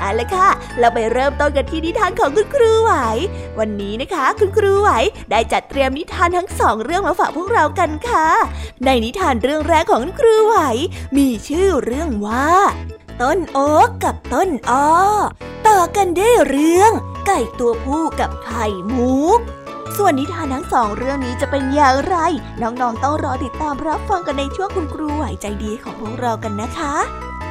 เอาละค่ะ เราไปเริ่มต้นกันที่นิทานของคุณครูไหว วันนี้นะคะ คุณครูไหวได้จัดเตรียมนิทานทั้งสองเรื่องมาฝากพวกเรากันค่ะ ในนิทานเรื่องแรกของคุณครูไหว มีชื่อเรื่องว่า ต้นโอ๊กกับต้นอ้อต่อกันได้เรื่อง ไก่ตัวผู้กับไข่มุกส่วนนิทานทั้งสองเรื่องนี้จะเป็นอย่างไร น้องๆต้องรอติดตามรับฟังกันในช่วงคุณครูไหวใจดีของพวกเรากันนะคะ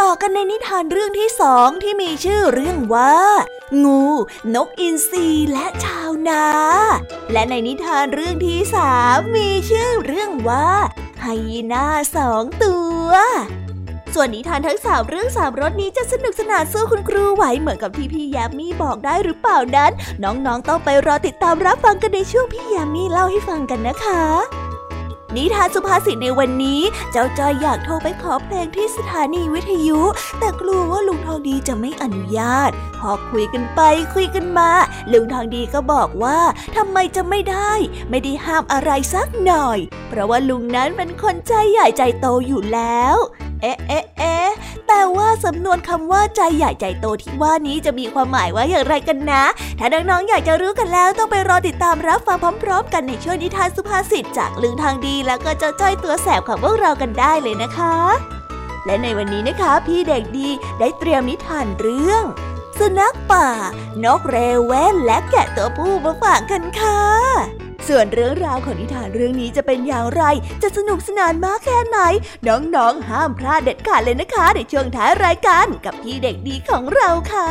ต่อกันในนิทานเรื่องที่สองที่มีชื่อเรื่องว่า งู นกอินทรีและชาวนา และในนิทานเรื่องที่สามมีชื่อเรื่องว่าไฮยีน่าสองตัว ส่วนนิทานทั้งสามเรื่องสามรสนี้จะสนุกสนานสู้คุณครูไหวเหมือนกับที่พี่ยามีบอกได้หรือเปล่านั้น น้องๆต้องไปรอติดตามรับฟังกันในช่วงพี่ยามีเล่าให้ฟังกันนะคะ นิทานสุภาษิตในวันนี้ เจ้าจอยอยากโทรไปขอเพลงที่สถานีวิทยุ แต่กลัวว่าลุงทองดีจะไม่อนุญาต พอคุยกันไปคุยกันมา ลุงทองดีก็บอกว่าทำไมจะไม่ได้ ไม่ได้ห้ามอะไรสักหน่อย เพราะว่าลุงนั้นเป็นคนใจใหญ่ใจโตอยู่แล้ว เอ๊ะเอ๊ะเอ๊ะแต่ว่าสำนวนคำว่าใจใหญ่ใจโตที่ว่านี้จะมีความหมายว่าอย่างไรกันนะ ถ้าน้องๆอยากจะรู้กันแล้วต้องไปรอติดตามรับฟังพร้อม ๆ กันในช่วงนิทานสุภาษิตจากลึงทางดี แล้วก็เจ้าจ้อยตัวแสบของพวกเรากันได้เลยนะคะ และในวันนี้นะคะพี่เด็กดีได้เตรียมนิทานเรื่อง สุนัขป่า นกเรเวนและแกะตัวผู้มาฝากกันค่ะ ส่วนเรื่องราวของนิทานเรื่องนี้จะเป็นอย่างไร จะสนุกสนานมากแค่ไหน น้องๆ ห้ามพลาดเด็ดขาดเลยนะคะ ในช่วงท้ายรายการกับพี่เด็กดีของเราค่ะ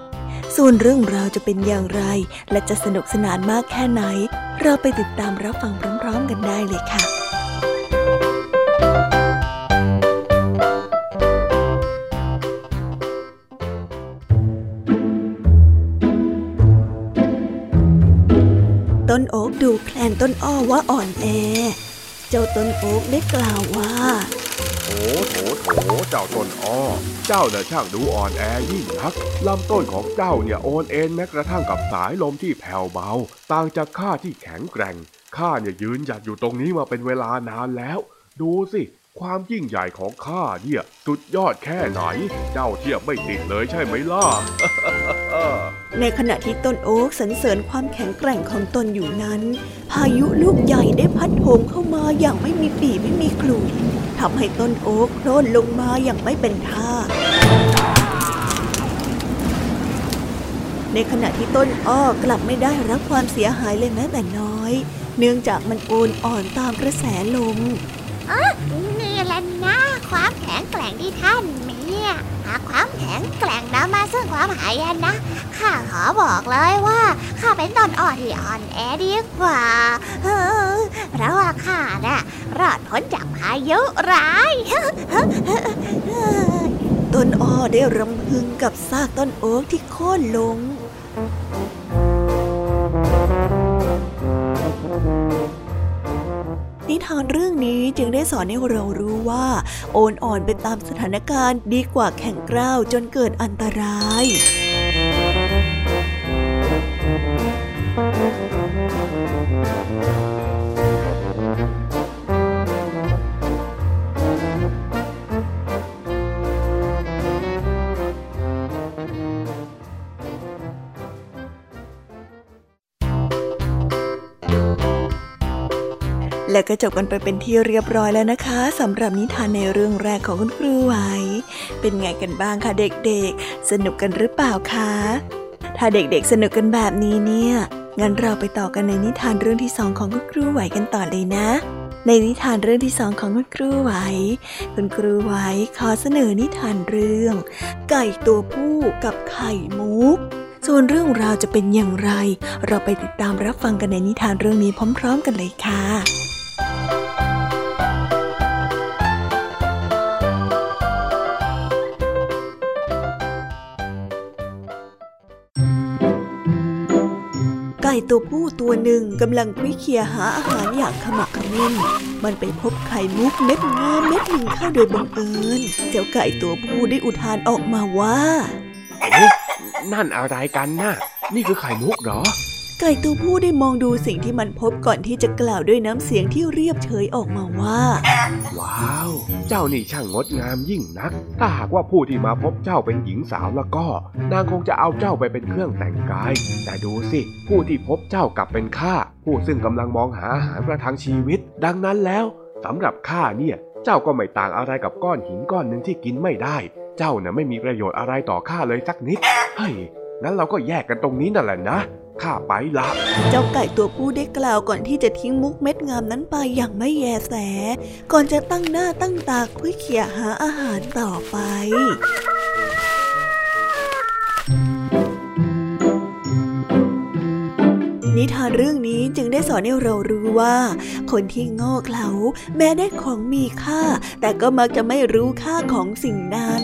ส่วนเรื่องราวจะเป็นอย่างไร และจะสนุกสนานมากแค่ไหน เราไปติดตามรับฟังพร้อม ๆ กันได้เลยค่ะต้นโอ๊กดูแคลนต้นอ้อว่าอ่อนแอ เจ้าต้นโอ๊กได้กล่าวว่า โถโถโถเจ้าต้นอ้อ เจ้าน่ะช่างดูอ่อนแอยิ่งนักลำต้นของเจ้าเนี่ยโอนเอ็นแม้กระทั่งกับสายลมที่แผ่วเบา ต่างจากข้าที่แข็งแกร่งข้าเนี่ยยืนหยัดอยู่ตรงนี้มาเป็นเวลานานแล้ว ดูสิ ความยิ่งใหญ่ของข้าเนี่ยสุดยอดแค่ไหน เจ้าเทียบไม่ติดเลยใช่ไหมล่ะ ในขณะที่ต้นโอ๊กสรรเสริญความแข็งแกร่งของตนอยู่นั้น พายุลูกใหญ่ได้พัดโถมเข้ามาอย่างไม่มีปีไม่มีกลุ่ยทำให้ต้นโอ๊กโค่นลงมาอย่างไม่เป็นท่า ในขณะที่ต้นอ้อกลับไม่ได้รับความเสียหายเลยแม้แต่น้อย เนื่องจากมันโอนอ่อนตามกระแสลม นี่แหละนะความแข็งแกร่งที่ท่านมีหากความแข็งแกร่งนำมาซึ่งความหายนะ ข้าขอบอกเลยว่าข้าเป็นต้นอ่อนที่อ่อนแอดีกว่าเพราะว่าข้าน่ะรอดพ้นจากพายุร้ายต้นอ้อได้รำพึงกับซากต้นโอ๊กที่โค่นลง นิทานเรื่องนี้จึงได้สอนให้เรารู้ว่า โอนอ่อนไปตามสถานการณ์ดีกว่าแข่งกล้าวจนเกิดอันตราย และก็จบกันไปเป็นที่เรียบร้อยแล้วนะคะสำหรับนิทานในเรื่องแรกของคุณครูไหว เป็นไงกันบ้างคะเด็กๆ สนุกกันหรือเปล่าคะ ถ้าเด็กๆสนุกกันแบบนี้เนี่ย งั้นเราไปต่อกันในนิทานเรื่องที่สองของคุณครูไหวกันต่อเลยนะ ในนิทานเรื่องที่สองของคุณครูไหว คุณครูไหวขอเสนอนิทานเรื่อง ไก่ตัวผู้กับไข่มุกส่วนเรื่องราวจะเป็นอย่างไร เราไปติดตามรับฟังกันในนิทานเรื่องนี้พร้อม ๆ กันเลยค่ะ ก่ตัวผู้ตัวหนึ่งกำลังคุยเคียหาอาหารอย่างขมักขม้น มันไปพบไข่มุกเม็ดงามเม็ดหนึ่งเข้าโดยบังเอิญ เจ้าไก่ตัวผู้ได้อุทานออกมาว่า นั่นอะไรกันนะ่ะ นี่คือไข่มุกเหรอ ไก่ตัวผู้ได้มองดูสิ่งที่มันพบก่อนที่จะกล่าวด้วยน้ำเสียงที่เรียบเฉยออกมาว่า ว้าว เจ้านี่ช่างงดงามยิ่งนัก ถ้าหากว่าผู้ที่มาพบเจ้าเป็นหญิงสาวแล้วก็ นางคงจะเอาเจ้าไปเป็นเครื่องแต่งกาย แต่ดูสิ ผู้ที่พบเจ้ากลับเป็นข้าผู้ซึ่งกำลังมองหาอาหารประทังชีวิต ดังนั้นแล้วสำหรับข้าเนี่ย เจ้าก็ไม่ต่างอะไรกับก้อนหินก้อนหนึ่งที่กินไม่ได้ เจ้าน่ะไม่มีประโยชน์อะไรต่อข้าเลยสักนิดเฮ้ยงั้นเราก็แยกกันตรงนี้นั่นแหละนะ ข้าไปละ เจ้าไก่ตัวผู้ได้กล่าวก่อนที่จะทิ้งมุกเม็ดงามนั้นไปอย่างไม่แยแส ก่อนจะตั้งหน้าตั้งตาคุยเขี่ยหาอาหารต่อไปนิทานเรื่องนี้จึงได้สอนให้เรารู้ว่า คนที่โง่เขลาแม้ได้ของมีค่า แต่ก็มักจะไม่รู้ค่าของสิ่งนั้น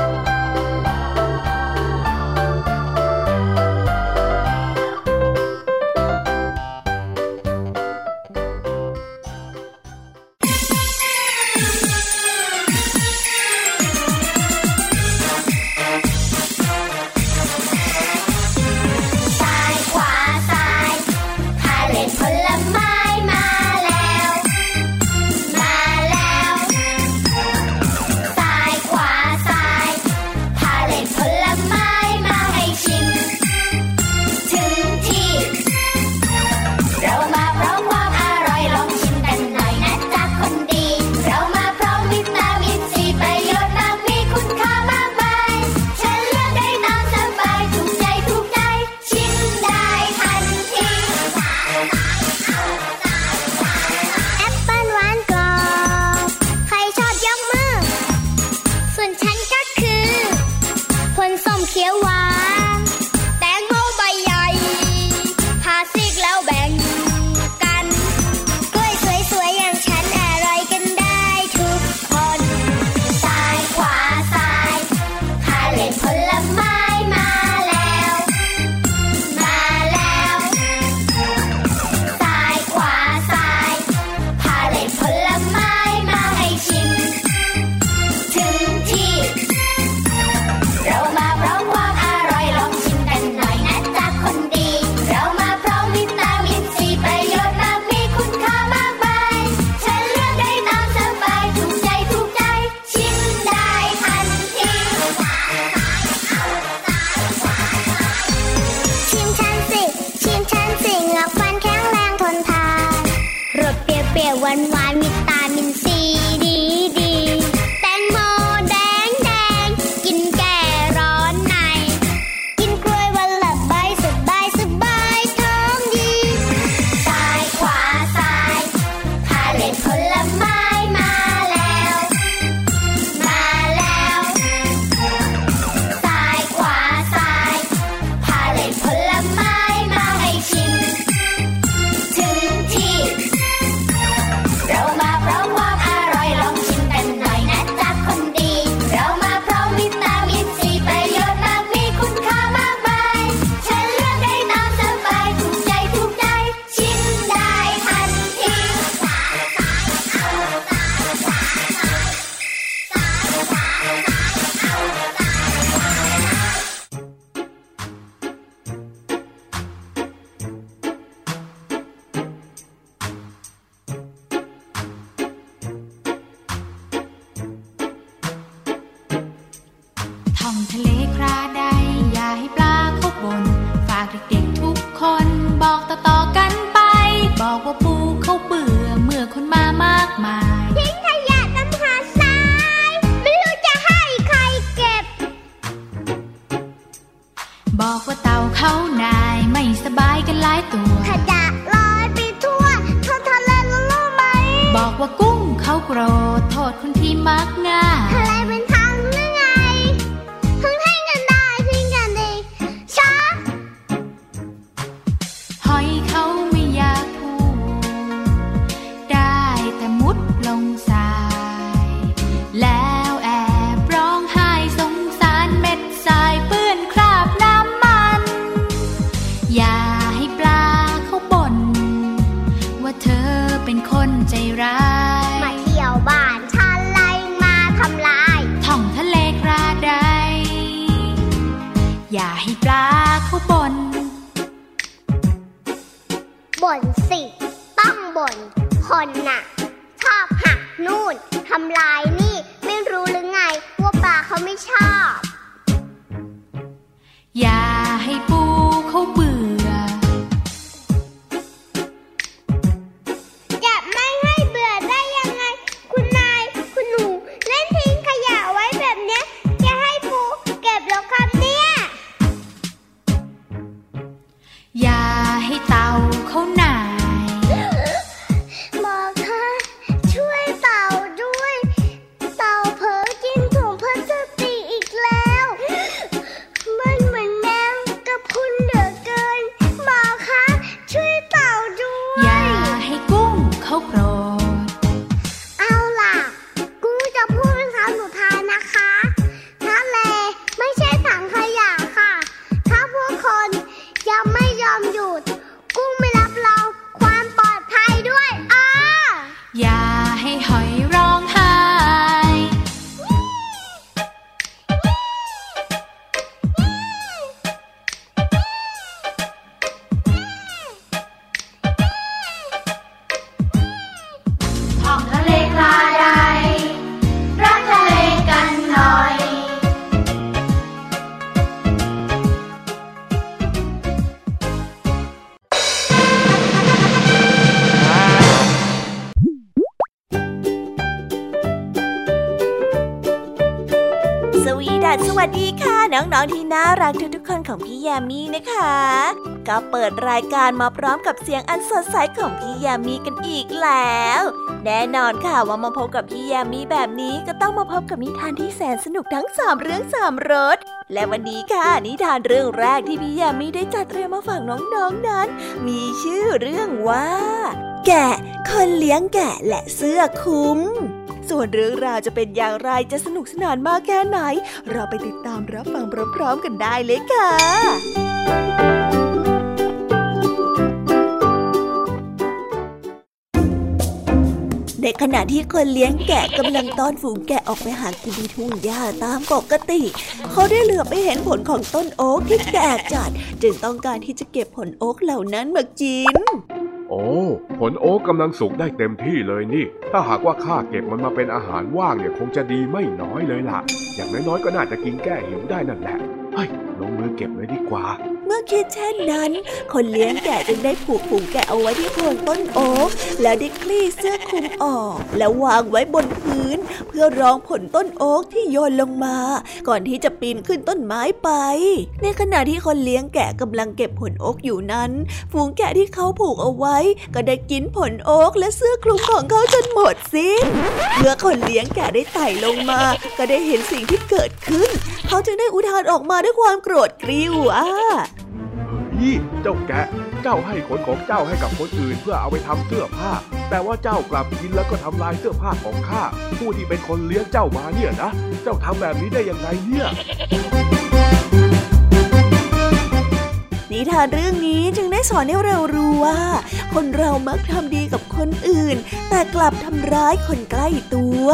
ทะเลครา ของพี่ยามีนะคะ ก็เปิดรายการมาพร้อมกับเสียงอันสดใสของพี่ยามีกันอีกแล้ว แน่นอนค่ะว่ามาพบกับพี่ยามีแบบนี้ก็ต้องมาพบกับนิทานที่แสนสนุกทั้งสามเรื่องสามรสและวันนี้ค่ะนิทานเรื่องแรกที่พี่ยามีได้จัดเตรียมมาฝากน้องๆนนั้น มีชื่อเรื่องว่า แกะคนเลี้ยงแกะและเสื้อคลุม ส่วนเรื่องราวจะเป็นอย่างไรจะสนุกสนานมากแค่ไหน เราไปติดตามรับฟังพร้อมๆกันได้เลยค่ะในขณะที่คนเลี้ยงแกะกำลังต้อนฝูงแกะออกไปหากินที่ทุ่งหญ้าตามปกติ เขาได้เหลือบไปเห็นผลของต้นโอ๊กที่แก่จัด จึงต้องการที่จะเก็บผลโอ๊กเหล่านั้นมากิน โอ้ผลโอ๊กกำลังสุกได้เต็มที่เลยนี่ ถ้าหากว่าข้าเก็บมันมาเป็นอาหารว่างเนี่ยคงจะดีไม่น้อยเลยล่ะ อย่างน้อยๆก็น่าจะกินแก้หิวได้นั่นแหละเฮ้ยลงมือเก็บเลยดีกว่า มื่อคิดเช่นนั้น คนเลี้ยงแกะจึงได้ผูกฝูงแกะเอาไว้ที่โคนต้นโอ๊กแล้วได้คลี่เสื้อคลุมออก แล้ววางไว้บนพื้น เพื่อรองผลต้นโอ๊กที่โยนลงมา ก่อนที่จะปีนขึ้นต้นไม้ไป ในขณะที่คนเลี้ยงแกะกำลังเก็บผลโอ๊กอยู่นั้น ฝูงแกะที่เขาผูกเอาไว้ ก็ได้กินผลโอ๊กและเสื้อคลุมของเขาจนหมดสิ้นเมื่อคนเลี้ยงแกะได้ไต่ลงมา ก็ได้เห็นสิ่งที่เกิดขึ้น เขาจึงได้อุทานออกมาด้วยความโกรธกริ้วว่า เฮ้ยเจ้าแกะ เจ้าให้ขนของเจ้าให้กับคนอื่น เพื่อเอาไปทำเสื้อผ้า แต่ว่าเจ้ากลับกินแล้วก็ทำลายเสื้อผ้าของข้าผู้ที่เป็นคนเลี้ยงเจ้ามาเนี่ยนะ เจ้าทำแบบนี้ได้ยังไงเนี่ยนิทานเรื่องนี้จึงได้สอนให้เรารู้ว่า คนเรามักทำดีกับคนอื่น แต่กลับทำร้ายคนใกล้ตัว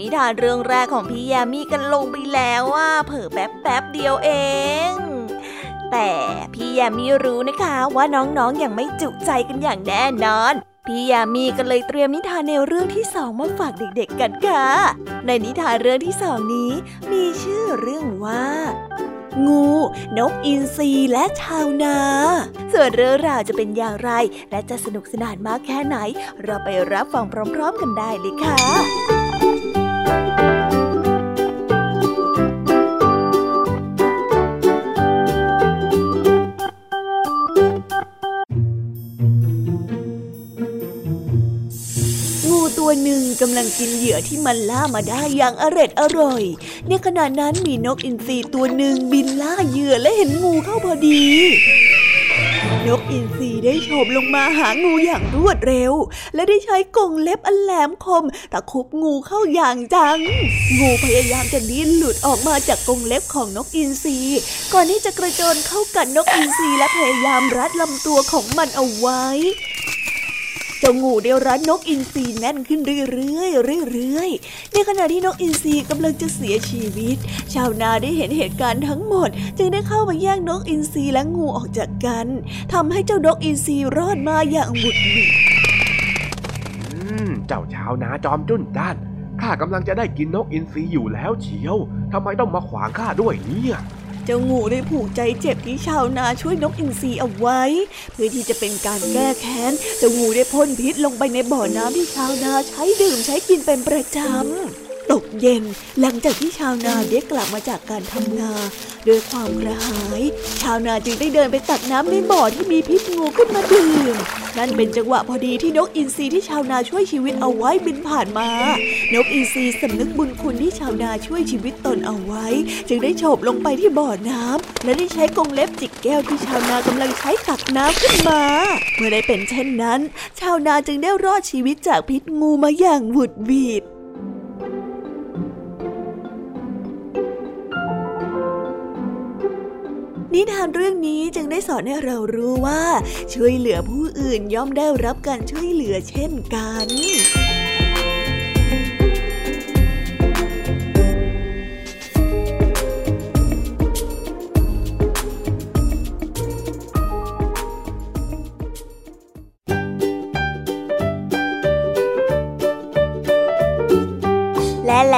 นิทานเรื่องแรกของพี่ยามีกันลงไปแล้วว่าเผลอแป๊บแป๊บเดียวเอง แต่พี่ยามีรู้นะคะว่าน้องๆออย่างไม่จุใจกันอย่างแน่นอน พี่ยามีก็เลยเตรียมนิทานแนวเรื่องที่สองมาฝากเด็กๆกันค่ะ ในนิทานเรื่องที่สองนี้ มีชื่อเรื่องว่างู นกอินทรีและชาวนา ส่วนเรื่องราวจะเป็นอย่างไร และจะสนุกสนานมากแค่ไหน เราไปรับฟังพร้อม ๆ กันได้เลยค่ะ กำลังกินเหยื่อที่มันล่ามาได้อย่างอร็ดอร่อย ในขณะนั้นมีนกอินทรีตัวหนึ่งบินล่าเหยื่อและเห็นงูเข้าพอดี นกอินทรีได้โฉบลงมาหางูอย่างรวดเร็ว และได้ใช้กรงเล็บอันแหลมคมตะคุบงูเข้าอย่างจัง งูพยายามจะดิ้นหลุดออกมาจากกรงเล็บของนกอินทรีก่อนที่จะกระโจนเข้ากัดนกอินทรีและพยายามรัดลำตัวของมันเอาไว้ เจ้างูได้รัดนกอินทรีแน่นขึ้นเรื่อยๆเรื่อยๆในขณะที่นกอินทรีกำลังจะเสียชีวิต ชาวนาได้เห็นเหตุการณ์ทั้งหมด จึงได้เข้ามาแยกนกอินทรีและงูออกจากกันทำให้เจ้านกอินทรีรอดมาอย่างบุดหวิดเจ้าชาวนาจอมจุ้นจ้านข้ากำลังจะได้กินนกอินทรีอยู่แล้วเชียวทำไมต้องมาขวางข้าด้วยเนี่ย เจ้างูได้ผูกใจเจ็บที่ชาวนาช่วยนกอินทรีเอาไว้ เพื่อที่จะเป็นการแก้แค้น เจ้างูได้พ่นพิษลงไปในบ่อน้ำที่ชาวนาใช้ดื่มใช้กินเป็นประจำ ตกเย็นหลังจากที่ชาวนาได้กลับมาจากการทำนาด้วยความกระหาย ชาวนาจึงได้เดินไปตักน้ำในบ่อที่มีพิษงูขึ้นมาดื่ม นั่นเป็นจังหวะพอดีที่นกอินทรีที่ชาวนาช่วยชีวิตเอาไว้บินผ่านมา นกอินทรีสำนึกบุญคุณที่ชาวนาช่วยชีวิตตนเอาไว้ จึงได้โฉบลงไปที่บ่อน้ำและได้ใช้กรงเล็บจิกแก้วที่ชาวนากำลังใช้ตักน้ำขึ้นมา เมื่อได้เป็นเช่นนั้น ชาวนาจึงได้รอดชีวิตจากพิษงูมาอย่างหวุดหวิด นิทานเรื่องนี้จึงได้สอนให้เรารู้ว่า ช่วยเหลือผู้อื่นย่อมได้รับการช่วยเหลือเช่นกัน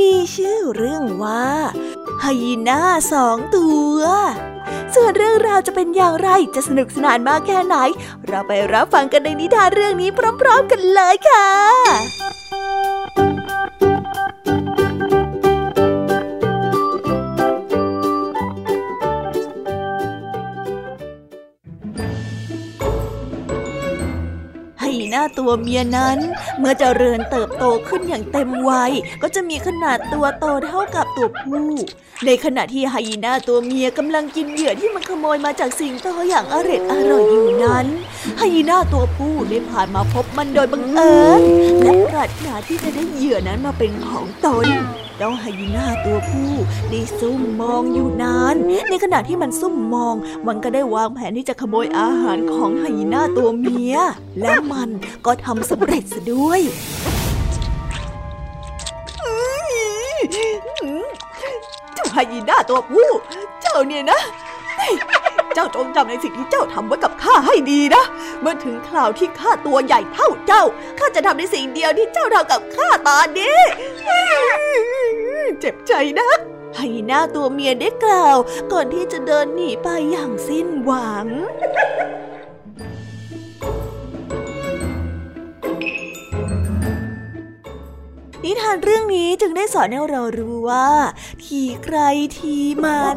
มีชื่อเรื่องว่าไฮยีน่าสองตัว ส่วนเรื่องราวจะเป็นอย่างไรจะสนุกสนานมากแค่ไหน เราไปรับฟังกันในนิทานเรื่องนี้พร้อม ๆ กันเลยค่ะ ไฮยีน่าตัวเมียนั้น เมื่อเจริญเติบโตขึ้นอย่างเต็มวัย ก็จะมีขนาดตัวโตเท่ากับตัวผู้ในขณะที่ไฮยีน่าตัวเมียกำลังกินเหยื่อที่มันขโมยมาจากสิงโตอย่างอร็ดอร่อยอยู่นั้นไฮยีน่าตัวผู้ได้ผ่านมาพบมันโดยบังเอิญและปรารถนาที่จะได้เหยื่อนั้นมาเป็นของตน จ้าไฮยีน่าตัวผู้ได้ซุ่มมองอยู่นาน ในขณะที่มันซุ่มมอง มันก็ได้วางแผนที่จะขโมยอาหารของไฮยีน่าตัวเมีย และมันก็ทำสำเร็จซะด้วยเจ้าไฮยีน่าตัวผู้ เจ้าเนี่ยนะ เจ้าจงจำในสิ่งที่เจ้าทำไว้กับข้าให้ดีนะ เมื่อถึงคราวที่ข้าตัวใหญ่เท่าเจ้า ข้าจะทำในสิ่งเดียวที่เจ้าทำกับข้าตอนนี้ เจ็บใจนะไฮยีน่าตัวเมียได้กล่าว ก่อนที่จะเดินหนีไปอย่างสิ้นหวังนิทานเรื่องนี้จึงได้สอนให้เรารู้ว่า ทีใครทีมัน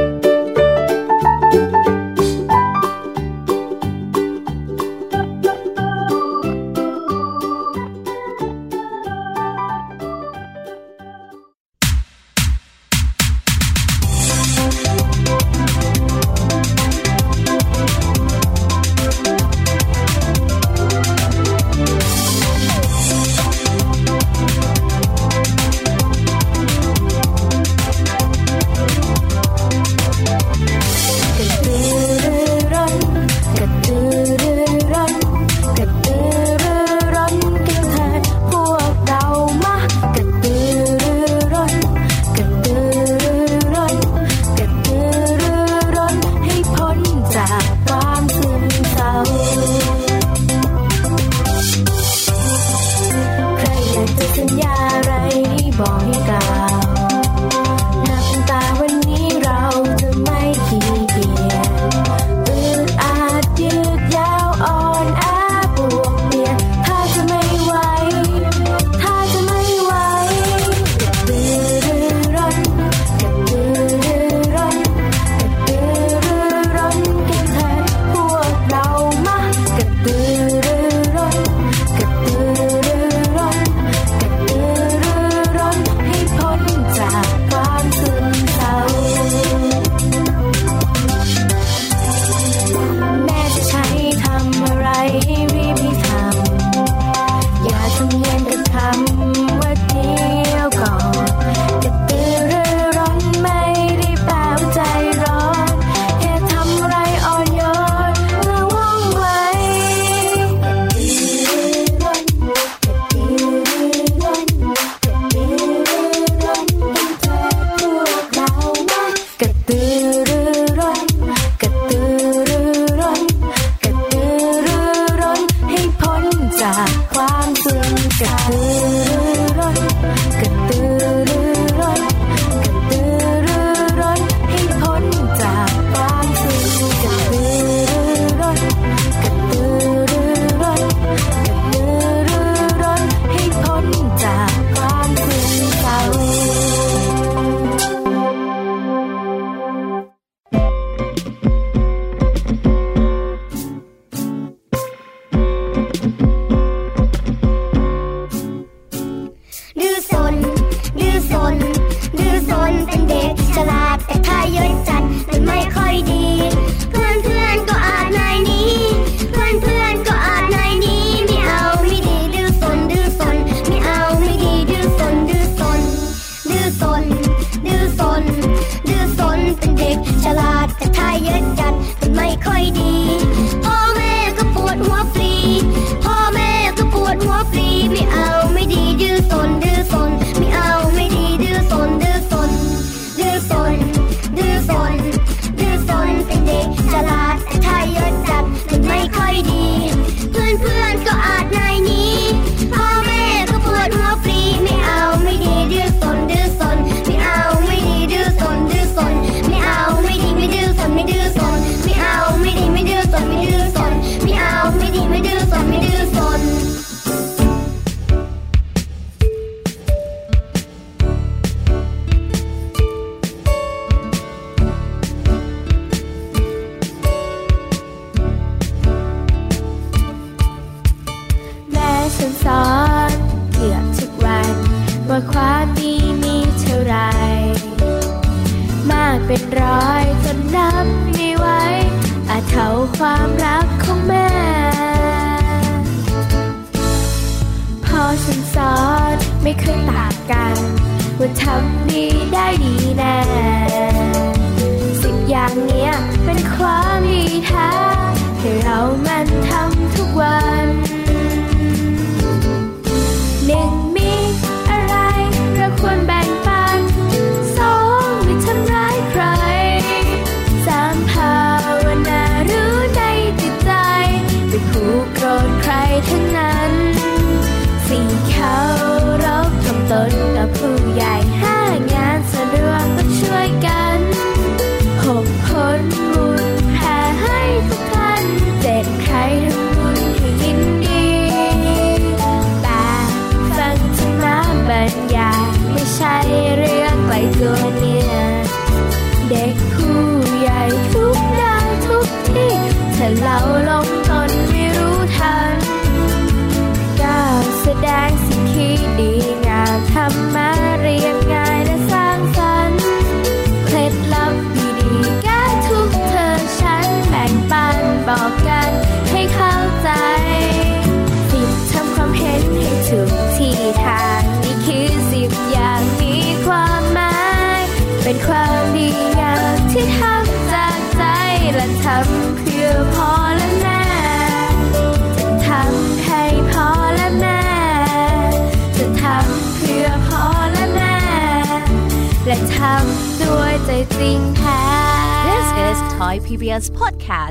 Thai PBS podcast.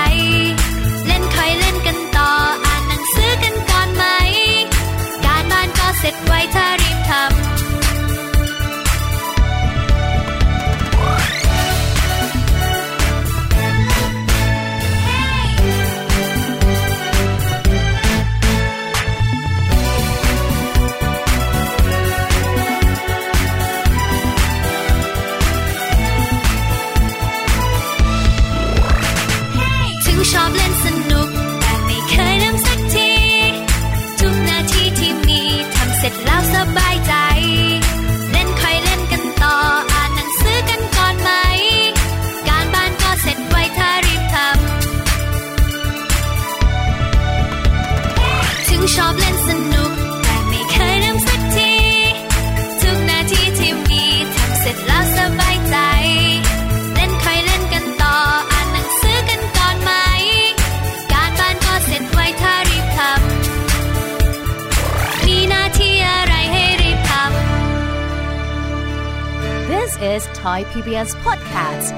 ดไว้ถ้ารีบทำ is Thai PBS Podcast.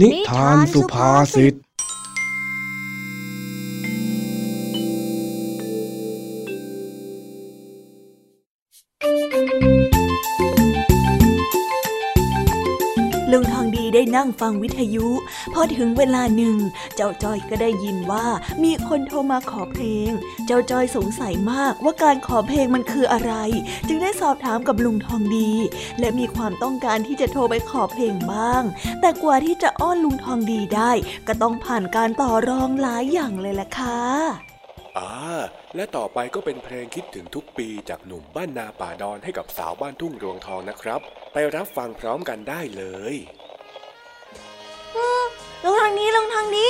นิทานสุภาษิต นั่งฟังวิทยุ พอถึงเวลาหนึ่ง เจ้าจ้อยก็ได้ยินว่ามีคนโทรมาขอเพลง เจ้าจ้อยสงสัยมากว่าการขอเพลงมันคืออะไร จึงได้สอบถามกับลุงทองดี และมีความต้องการที่จะโทรไปขอเพลงบ้าง แต่กว่าที่จะอ้อนลุงทองดีได้ ก็ต้องผ่านการต่อรองหลายอย่างเลยล่ะค่ะอ่าและต่อไปก็เป็นเพลงคิดถึงทุกปีจากหนุ่มบ้านนาป่าดอนให้กับสาวบ้านทุ่งรวงทองนะครับ ไปรับฟังพร้อมกันได้เลย ลุงทองดีลุงทองดี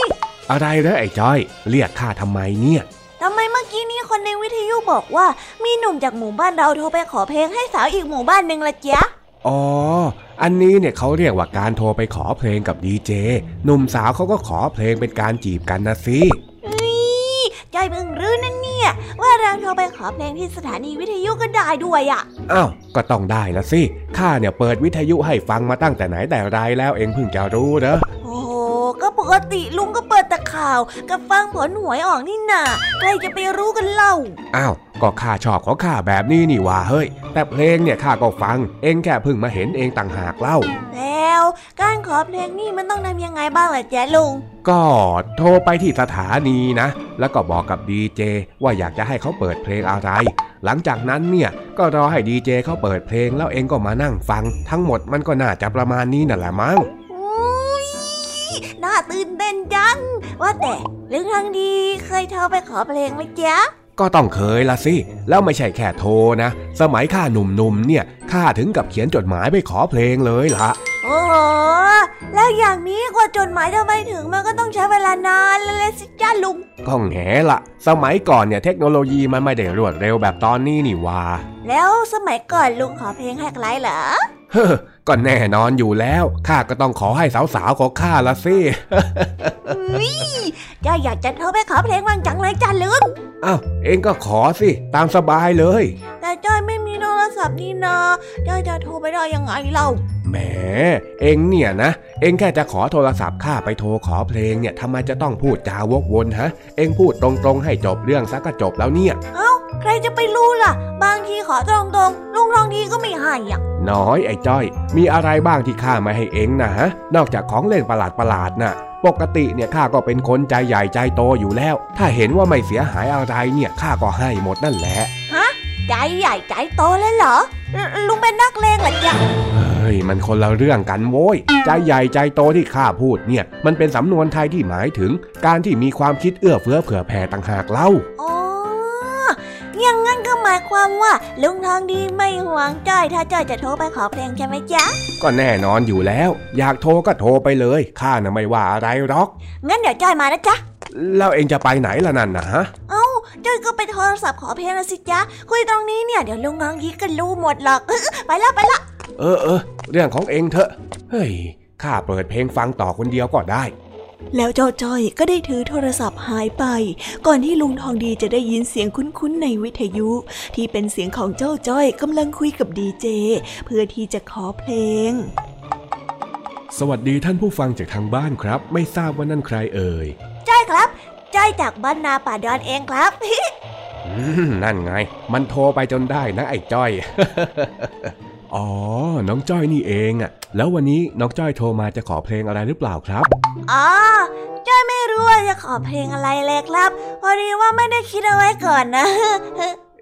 อะไรเหรอไอ้จ้อย เรียกข้าทำไมเนี่ยทำไมเมื่อกี้นี้คนในวิทยุบอกว่า มีหนุ่มจากหมู่บ้านเราโทรไปขอเพลงให้สาวอีกหมู่บ้านหนึ่งละจ๊ะอ๋อ อันนี้เนี่ยเขาเรียกว่าการโทรไปขอเพลงกับดีเจ หนุ่มสาวเขาก็ขอเพลงเป็นการจีบกันนะสินี่จอยเพิ่งรู้นั่นเนี่ย ว่าเราโทรไปขอเพลงที่สถานีวิทยุก็ได้ด้วยอะ อ้าว ก็ต้องได้ละสิ ข้าเนี่ยเปิดวิทยุให้ฟังมาตั้งแต่ไหนแต่ไรแล้วเองเพิ่งจะรู้เนอะโอ้โหก็ ปกติลุงก็เปิดแต่ข่าว กับฟังผลหวยออกนี่นาใครจะไปรู้กันเล่า อ้าว ก็ข้าชอบของข้าแบบนี้นี่หว่าเฮ้ย แต่เพลงเนี่ยข้าก็ฟัง เองแค่เพิ่งมาเห็นเองต่างหากเล่า แล้วการขอเพลงนี่มันต้องทำยังไงบ้างล่ะจ๊ะลุง ก็โทรไปที่สถานีนะ แล้วก็บอกกับดีเจว่าอยากจะให้เขาเปิดเพลงอะไร หลังจากนั้นเนี่ยก็รอให้ดีเจเขาเปิดเพลงแล้วเองก็มานั่งฟัง ทั้งหมดมันก็น่าจะประมาณนี้นั่นแหละมั้งอุ๊ย น่าตื่นเต้นจัง ว่าแต่ลุงทางดีเคยโทรไปขอเพลงไหมจ๊ะก็ต้องเคยละสิ แล้วไม่ใช่แค่โทรนะ สมัยข้าหนุ่มๆเนี่ยข้าถึงกับเขียนจดหมายไปขอเพลงเลยละโอ้โห แล้วอย่างนี้กว่าจดหมายจะไปถึงมันก็ต้องใช้เวลานานเลยสิจ้าลุงก็แง่ละสมัยก่อนเนี่ยเทคโนโลยีมันไม่ได้รวดเร็วแบบตอนนี้นี่หว่า แล้วสมัยก่อนลุงขอเพลงให้ใครเหรอ เฮ้อก็แน่นอนอยู่แล้วข้าก็ต้องขอให้สาวๆของข้าละสิอุ๊ยจ้าอยากจะโทรไปขอเพลงบ้างจังเลยจ้าลุงอ้าวเองก็ขอสิ ตามสบายเลย แต่จ้อยไม่มีโทรศัพท์นี่นาจ้อยจะโทรไปได้ยังไงเล่าแหมเองเนี่ยนะ เองแค่จะขอโทรศัพท์ข้าไปโทรขอเพลงเนี่ยทำไมจะต้องพูดจาวกวนฮะ เองพูดตรงๆให้จบเรื่องซะก็จบแล้วเนี่ย เอ้าใครจะไปรู้ล่ะ บางทีขอตรงๆลุงทองดีก็ไม่ให้อะ น้อยไอ้จ้อย มีอะไรบ้างที่ข้าไม่ให้เองนะฮะ นอกจากของเล่นประหลาดประหลาดๆน่ะ ปกติเนี่ยข้าก็เป็นคนใจใหญ่ใจโตอยู่แล้ว ถ้าเห็นว่าไม่เสียหายอะไรเนี่ยข้าก็ให้หมดนั่นแหละใจใหญ่ใจโตเลยเหรอลลุงเป็นนักเลงเหรอจ๊ะเฮ้ยมันคนละเรื่องกันโว้ย ใจใหญ่ใจโตที่ข้าพูดเนี่ย มันเป็นสำนวนไทยที่หมายถึง การที่มีความคิดเอื้อเฟื้อเผื่อแผ่ต่างหากเล่าอ๋อ อย่างงั้นก็หมายความว่า ลุงทองดีไม่ห่วงจ้อย ถ้าจ้อยจะโทรไปขอเพลงใช่ไหมจ๊ะ ก็แน่นอนอยู่แล้ว อยากโทรก็โทรไปเลยข้าน่ะไม่ว่าอะไรหรอก งั้นเดี๋ยวจ้อยมานะจ๊ะ แล้วเองจะไปไหนล่ะนั่นนะฮะ เอ้าจ้อยก็ไปโทรศัพท์ขอเพลงนะสิจ๊ะ คุยตรงนี้เนี่ยเดี๋ยวลุงทองดีก็รู้หมดหรอก ไปละไปละเออเออเรื่องของเองเถอะ เฮ้ยข้าเปิดเพลงฟังต่อคนเดียวก็ได้ แล้วเจ้าจ้อยก็ได้ถือโทรศัพท์หายไป ก่อนที่ลุงทองดีจะได้ยินเสียงคุ้นๆในวิทยุ ที่เป็นเสียงของเจ้าจ้อยกำลังคุยกับดีเจ เพื่อที่จะขอเพลง สวัสดีท่านผู้ฟังจากทางบ้านครับ ไม่ทราบว่านั่นใครเอ่ยจ้อยครับจ้อยจากบ้านนาป่าดอนเองครับอืมนั่นไง มันโทรไปจนได้นะไอ้จ้อย อ๋อ น้องจ้อยนี่เองอะ แล้ววันนี้น้องจ้อยโทรมาจะขอเพลงอะไรหรือเปล่าครับ อ๋อ จ้อยไม่รู้ว่าจะขอเพลงอะไรเลยครับพอดีว่าไม่ได้คิดเอาไว้ก่อนนะ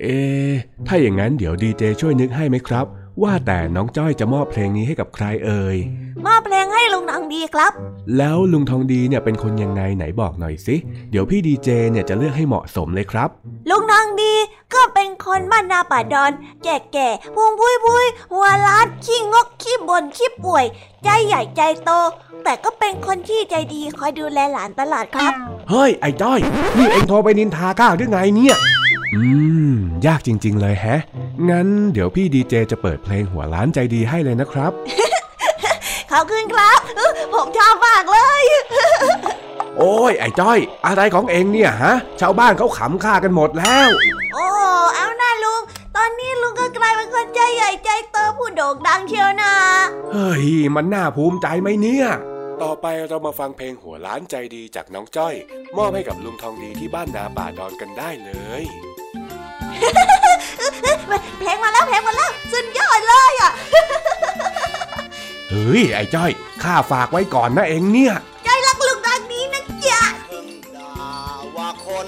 เอะถ้าอย่างนั้นเดี๋ยวดีเจช่วยนึกให้ไหมครับ ว่าแต่น้องจ้อยจะมอบเพลงนี้ให้กับใครเอ่ย มอบเพลงให้ลุงทองดีครับ แล้วลุงทองดีเนี่ยเป็นคนยังไงไหนบอกหน่อยสิ เดี๋ยวพี่ดีเจเนี่ยจะเลือกให้เหมาะสมเลยครับ ลุงนางดีก็เป็นคนบ้านนาป่าดอน แก่แก่ๆพุงพุยพุยหัวล้านขี้ งกขี้บ่นขี้ป่วย ใจใหญ่ใจโต แต่ก็เป็นคนที่ใจดีคอยดูแลหลานตลอดครับ เฮ้ย ไอ้จ้อย นี่เองโทรไปนินทาก้าวหรือไงเนี่ยอืม ยากจริง ๆ เลยแฮะ งั้นเดี๋ยวพี่ดีเจจะเปิดเพลงหัวล้านใจดีให้เลยนะครับ ขอบคุณครับเออผมชอบมากเลย โอ้ย ไอ้จ้อย อะไรของเองเนี่ยฮะ ชาวบ้านเขาขำฆ่ากันหมดแล้ว โอ้ เอาหน้าลุง ตอนนี้ลุงก็กลายเป็นคนใจใหญ่ใจโตผู้โด่งดังเชียวนะ เฮ้ย มันน่าภูมิใจไหมเนี่ย ต่อไปเรามาฟังเพลงหัวล้านใจดีจากน้องจ้อย มอบให้กับลุงทองดีที่บ้านนาป่าดอนกันได้เลย เพลงมาแล้วเพลงมาแล้วสุดยอดเลยอะ เฮ้ย ไอ้จ้อย ข้าฝากไว้ก่อนนะเองเนี่ยใจรักลุงดังนี้นะจ๊ะเพิ่งด่าว่าคน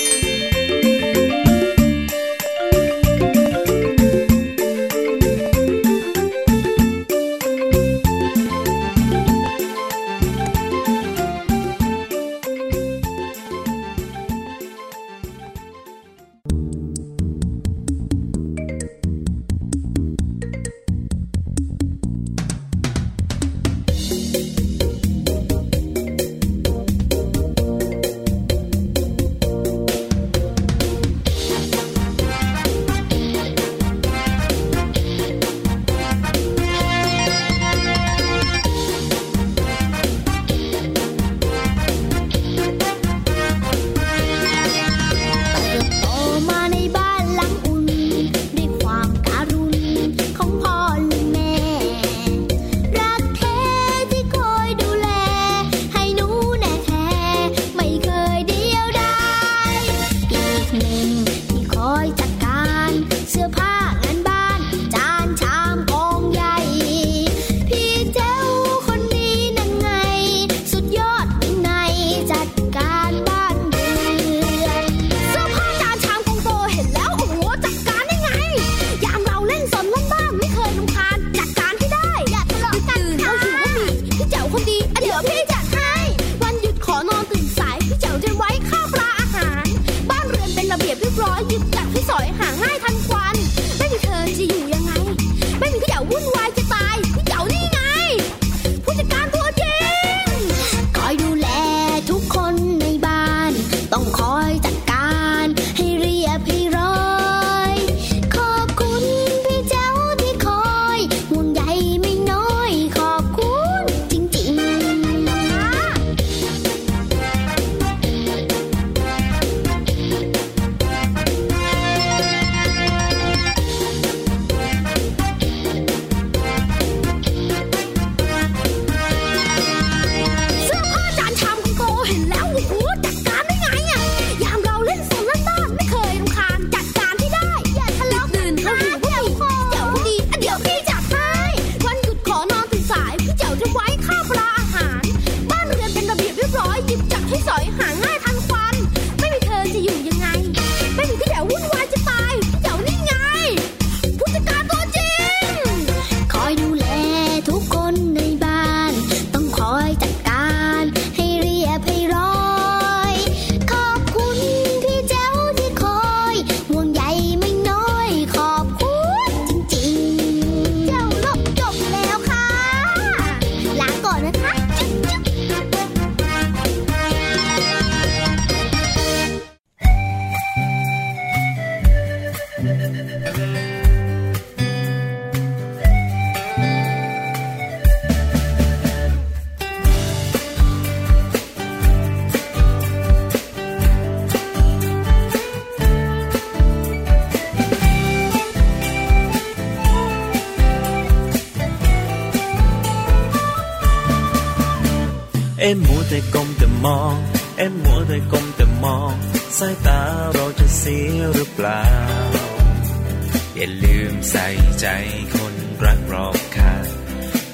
ใส่ใจคนรักรอบค่าง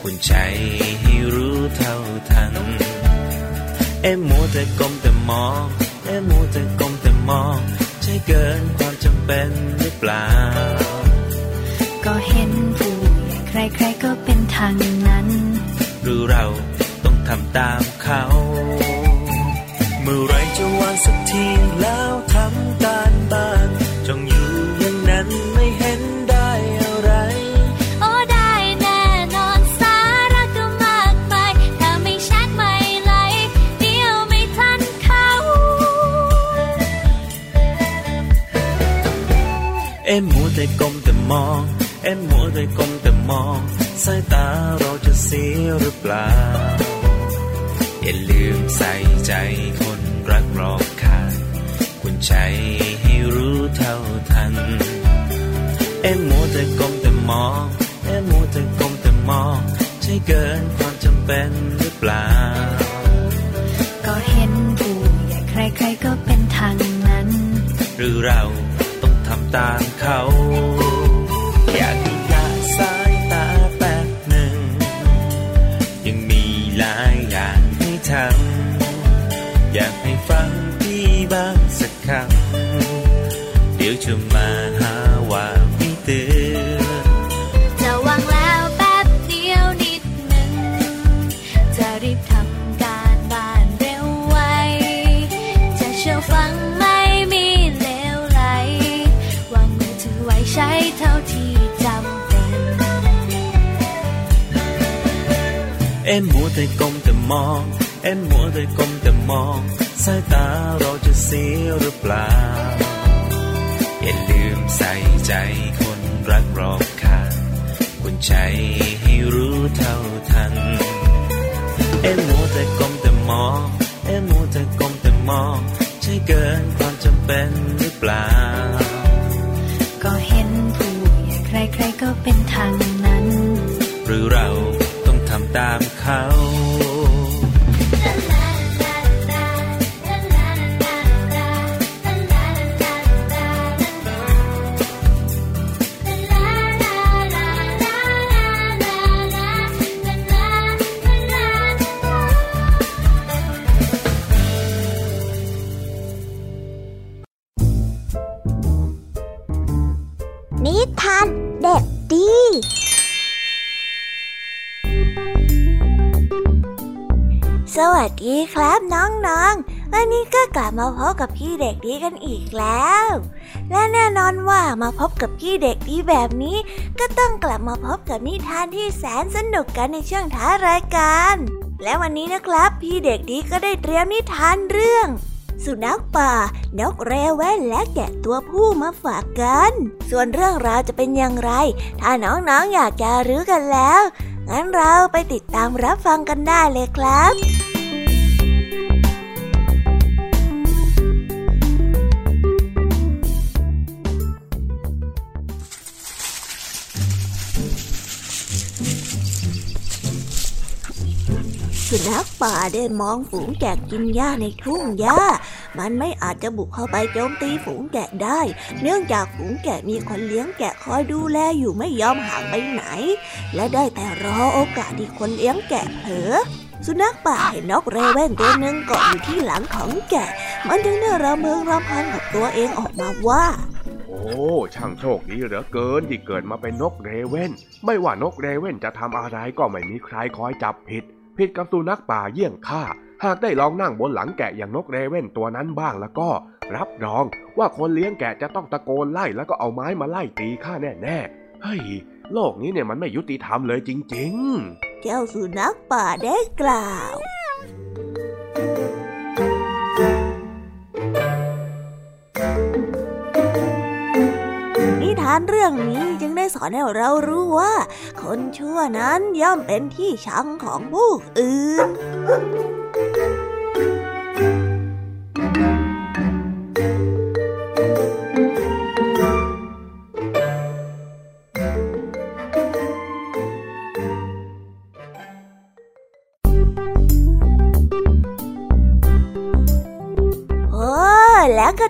คุณใจให้รู้เท่าทัน เอ็มมัวแต่ก้มแต่มอง เอ็มมัวแต่ก้มแต่มอง ใช่เกินความจำเป็นหรือเปล่า ก็เห็นผู้ใหญ่ใครๆก็เป็นทางนั้น หรือเราต้องทำตามเขา เมื่อไรจะวางสักทีแล้ว ลืมใส่ใจคนรักรอบค่างคุณใจให้รู้เท่าทัน เอ็มมัวแต่ก้มแต่มอง เอ็มมัวแต่ก้มแต่มอง ใช่เกินความจำเป็นหรือเปล่า ก็เห็นผู้ใหญ่ใครๆก็เป็นทางนั้น หรือเราต้องทำตามเขา อยาก ทำอยากให้ฟังพี่บ้างสักคำเดี๋ยวจะมาหาว่าพี่เตือนจะวางแล้วแป๊บเดียวนิดหนึ่งจะรีบทำการบ้านเร็วไว จะเชื่อฟังไม่มีเลวไหลวางมือถือไว้ใช้เท่าที่จำเป็นเอ็มมัวแต่ก้มแต่มอง เอ็มมัวแต่ก้มแต่มองสายตาเราจะเสียหรือเปล่า อย่าลืมใส่ใจคนรักรอบค่างคุณใจให้รู้เท่าทัน เอ็มมัวแต่ก้มแต่มอง เอ็มมัวแต่ก้มแต่มอง ใช่เกินความจำเป็นหรือเปล่า ดีครับน้องๆ วันนี้ก็กลับมาพบกับพี่เด็กดีกันอีกแล้ว และแน่นอนว่ามาพบกับพี่เด็กดีแบบนี้ ก็ต้องกลับมาพบกับนิทานที่แสนสนุกกันในช่วงท้ายรายการ และวันนี้นะครับ พี่เด็กดีก็ได้เตรียมนิทานเรื่อง สุนัขป่า นกเรแว่นและแกะตัวผู้มาฝากกัน ส่วนเรื่องราวจะเป็นอย่างไร ถ้าน้องๆออยากจะรู้กันแล้ว งั้นเราไปติดตามรับฟังกันได้เลยครับ สุนัขป่าได้มองฝูงแกะกินหญ้าในทุ่งหญ้า มันไม่อาจจะบุกเข้าไปโจมตีฝูงแกะได้ เนื่องจากฝูงแกะมีคนเลี้ยงแกะคอยดูแลอยู่ไม่ยอมห่างไปไหน และได้แต่รอโอกาสที่คนเลี้ยงแกะเผลอสุนัขป่าเห็นนกเรเว่นตัวหนึ่งเกาะอยู่ที่หลังของแกะ มันจึงได้ระเมิงรำพันกับตัวเองออกมาว่า โอ้ ช่างโชคดีเหลือเกินที่เกิดมาเป็นนกเรเว่น ไม่ว่านกเรเว่นจะทำอะไรก็ไม่มีใครคอยจับผิด ผิดกับสุนัขป่าเยี่ยงข้าหากได้ลองนั่งบนหลังแกะอย่างนกเรเว่นตัวนั้นบ้างแล้วก็ รับรองว่าคนเลี้ยงแกะจะต้องตะโกนไล่แล้วก็เอาไม้มาไล่ตีข้าแน่ๆเฮ้ยโลกนี้เนี่ยมันไม่ยุติธรรมเลยจริง ๆ เจ้าสุนัขป่าได้กล่าวนิทานเรื่องนี้จึงได้สอนให้เรารู้ว่า คนชั่วนั้นย่อมเป็นที่ชังของผู้อื่นน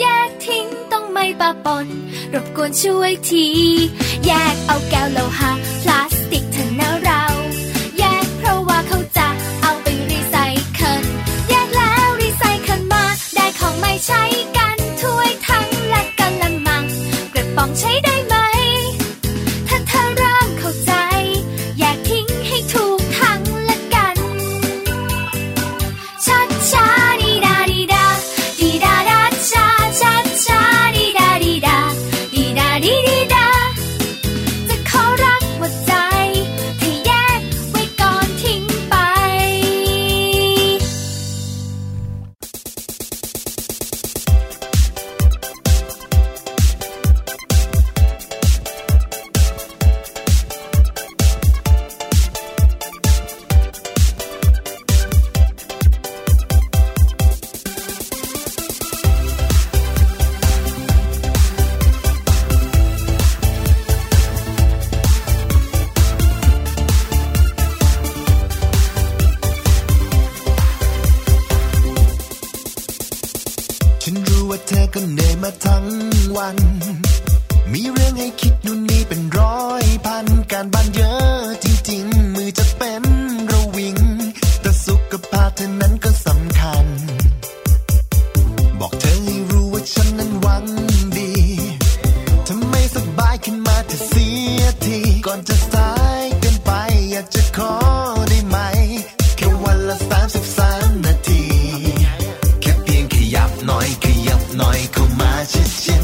แยกทิ้งต้องไม่ปะปน รบกวนช่วยที แยกเอาแก้วโลหะพลาสติกเถอะนะเรา แยกเพราะว่าเขาจะเอาไปรีไซเคิล แยกแล้วรีไซเคิลมาได้ของไม่ใช้ ขยับหน่อ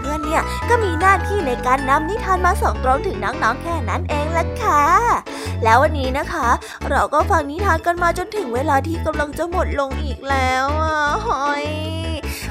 เนเนี่ย ก็มีหน้าที่ในการนำนิทานมาส่งตรงถึงน้องๆแค่นั้นเองล่ะค่ะ แล้ววันนี้นะคะ เราก็ฟังนิทานกันมาจนถึงเวลาที่กำลังจะหมดลงอีกแล้วอะหอย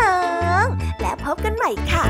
น้องๆ และพบกันใหม่ค่ะ